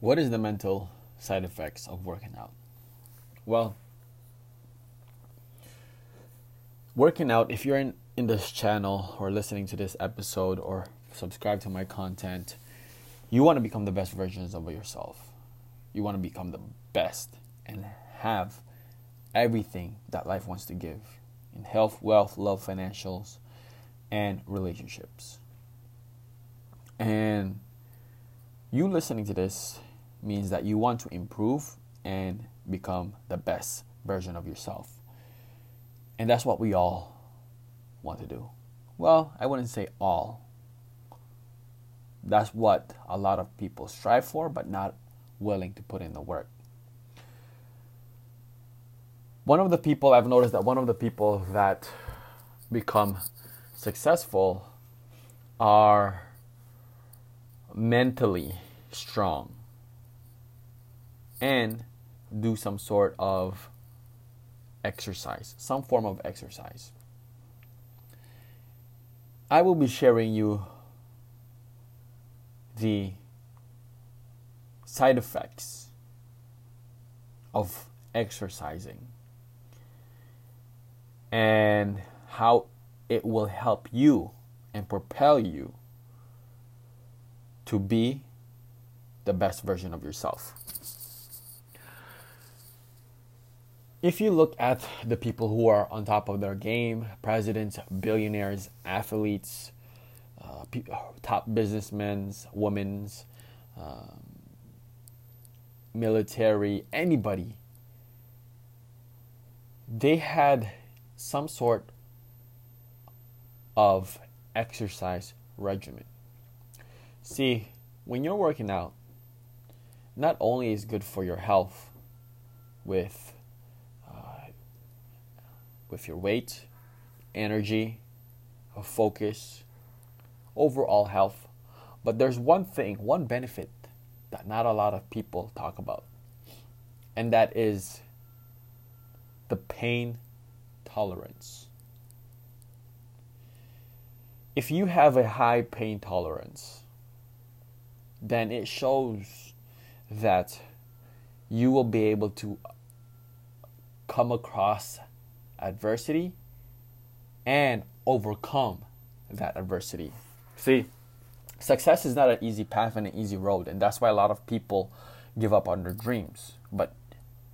What is the mental side effects of working out? Well, working out, if you're in, in this channel or listening to this episode or subscribe to my content, you want to become the best versions of yourself. You want to become the best and have everything that life wants to give in health, wealth, love, financials, and relationships. And you listening to this means that you want to improve and become the best version of yourself. And that's what we all want to do. Well, I wouldn't say all. That's what a lot of people strive for, but not willing to put in the work. One of the people I've noticed that one of the people that become successful are mentally strong and do some sort of exercise, some form of exercise. I will be sharing you the side effects of exercising and how it will help you and propel you to be the best version of yourself. If you look at the people who are on top of their game presidents, billionaires, athletes, uh, top businessmen, women's, um, military, anybody, they had some sort of exercise regimen. See, when you're working out, not only is good for your health with uh, with your weight, energy, focus, overall health, but there's one thing, one benefit that not a lot of people talk about, and that is the pain tolerance. If you have a high pain tolerance, then it shows that you will be able to come across adversity and overcome that adversity. See, success is not an easy path and an easy road, and that's why a lot of people give up on their dreams. But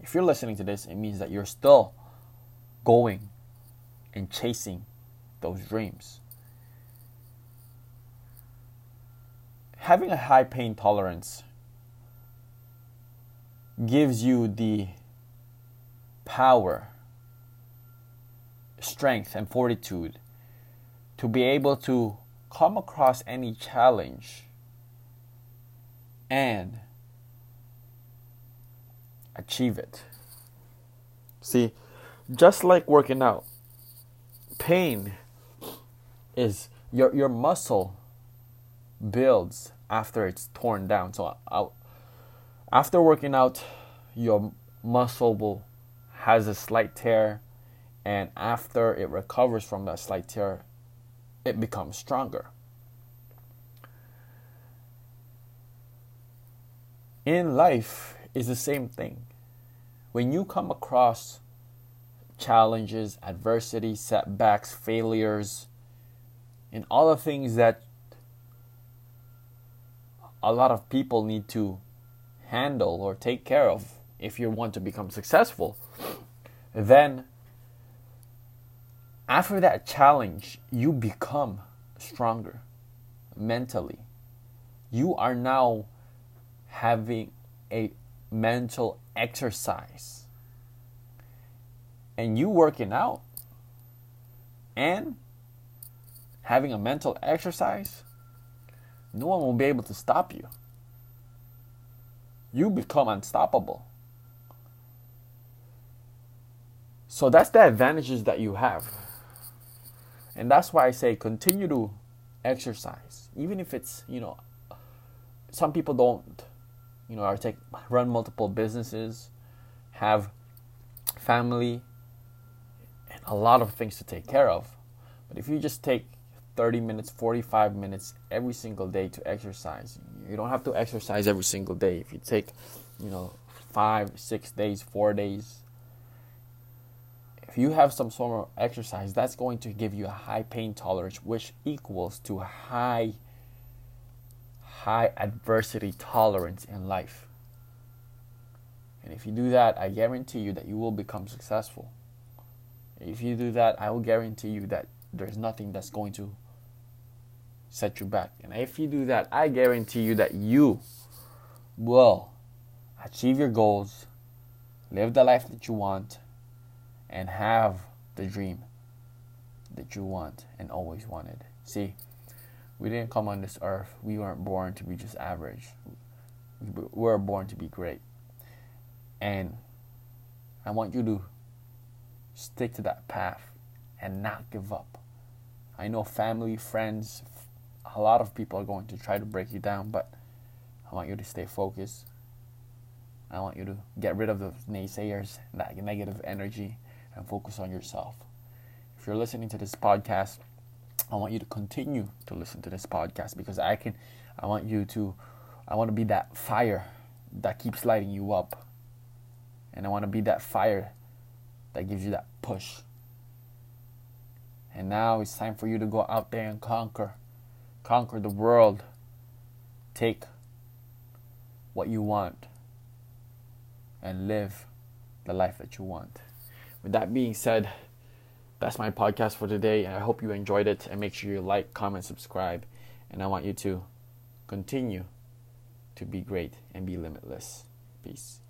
if you're listening to this, it means that you're still going and chasing those dreams. having a high pain tolerance gives you the power, strength, and fortitude to be able to come across any challenge and achieve it. See, just like working out, pain is your your muscle builds after it's torn down. So I'll, after working out, your muscle will has a slight tear, and after it recovers from that slight tear, it becomes stronger. In life is the same thing. When you come across challenges, adversity, setbacks, failures, and all the things that a lot of people need to handle or take care of if you want to become successful, then after that challenge, you become stronger mentally. You are now having a mental exercise. And you working out and having a mental exercise no one will be able to stop you. You become unstoppable. So that's the advantages that you have. And that's why I say continue to exercise. Even if it's, you know, some people don't, you know, are take run multiple businesses, have family, and a lot of things to take care of. But if you just take 30 minutes, 45 minutes every single day to exercise. You don't have to exercise every single day. If you take, you know, five, six days, four days, if you have some sort of exercise, that's going to give you a high pain tolerance, which equals to high high adversity tolerance in life. And if you do that, I guarantee you that you will become successful. If you do that, I will guarantee you that there's nothing that's going to set you back. And if you do that, I guarantee you that you will achieve your goals, live the life that you want, and have the dream that you want and always wanted. See, we didn't come on this earth. We weren't born to be just average. We were born to be great. And I want you to stick to that path and not give up. I know family, friends, a lot of people are going to try to break you down, but I want you to stay focused. I want you to get rid of the naysayers, that negative energy, and focus on yourself. If you're listening to this podcast, I want you to continue to listen to this podcast because I can I want you to I want to be that fire that keeps lighting you up. And I want to be that fire that gives you that push. And now it's time for you to go out there and conquer. Conquer the world. Take what you want and live the life that you want. With that being said, that's my podcast for today. And I hope you enjoyed it. And make sure you like, comment, subscribe. And I want you to continue to be great and be limitless. Peace.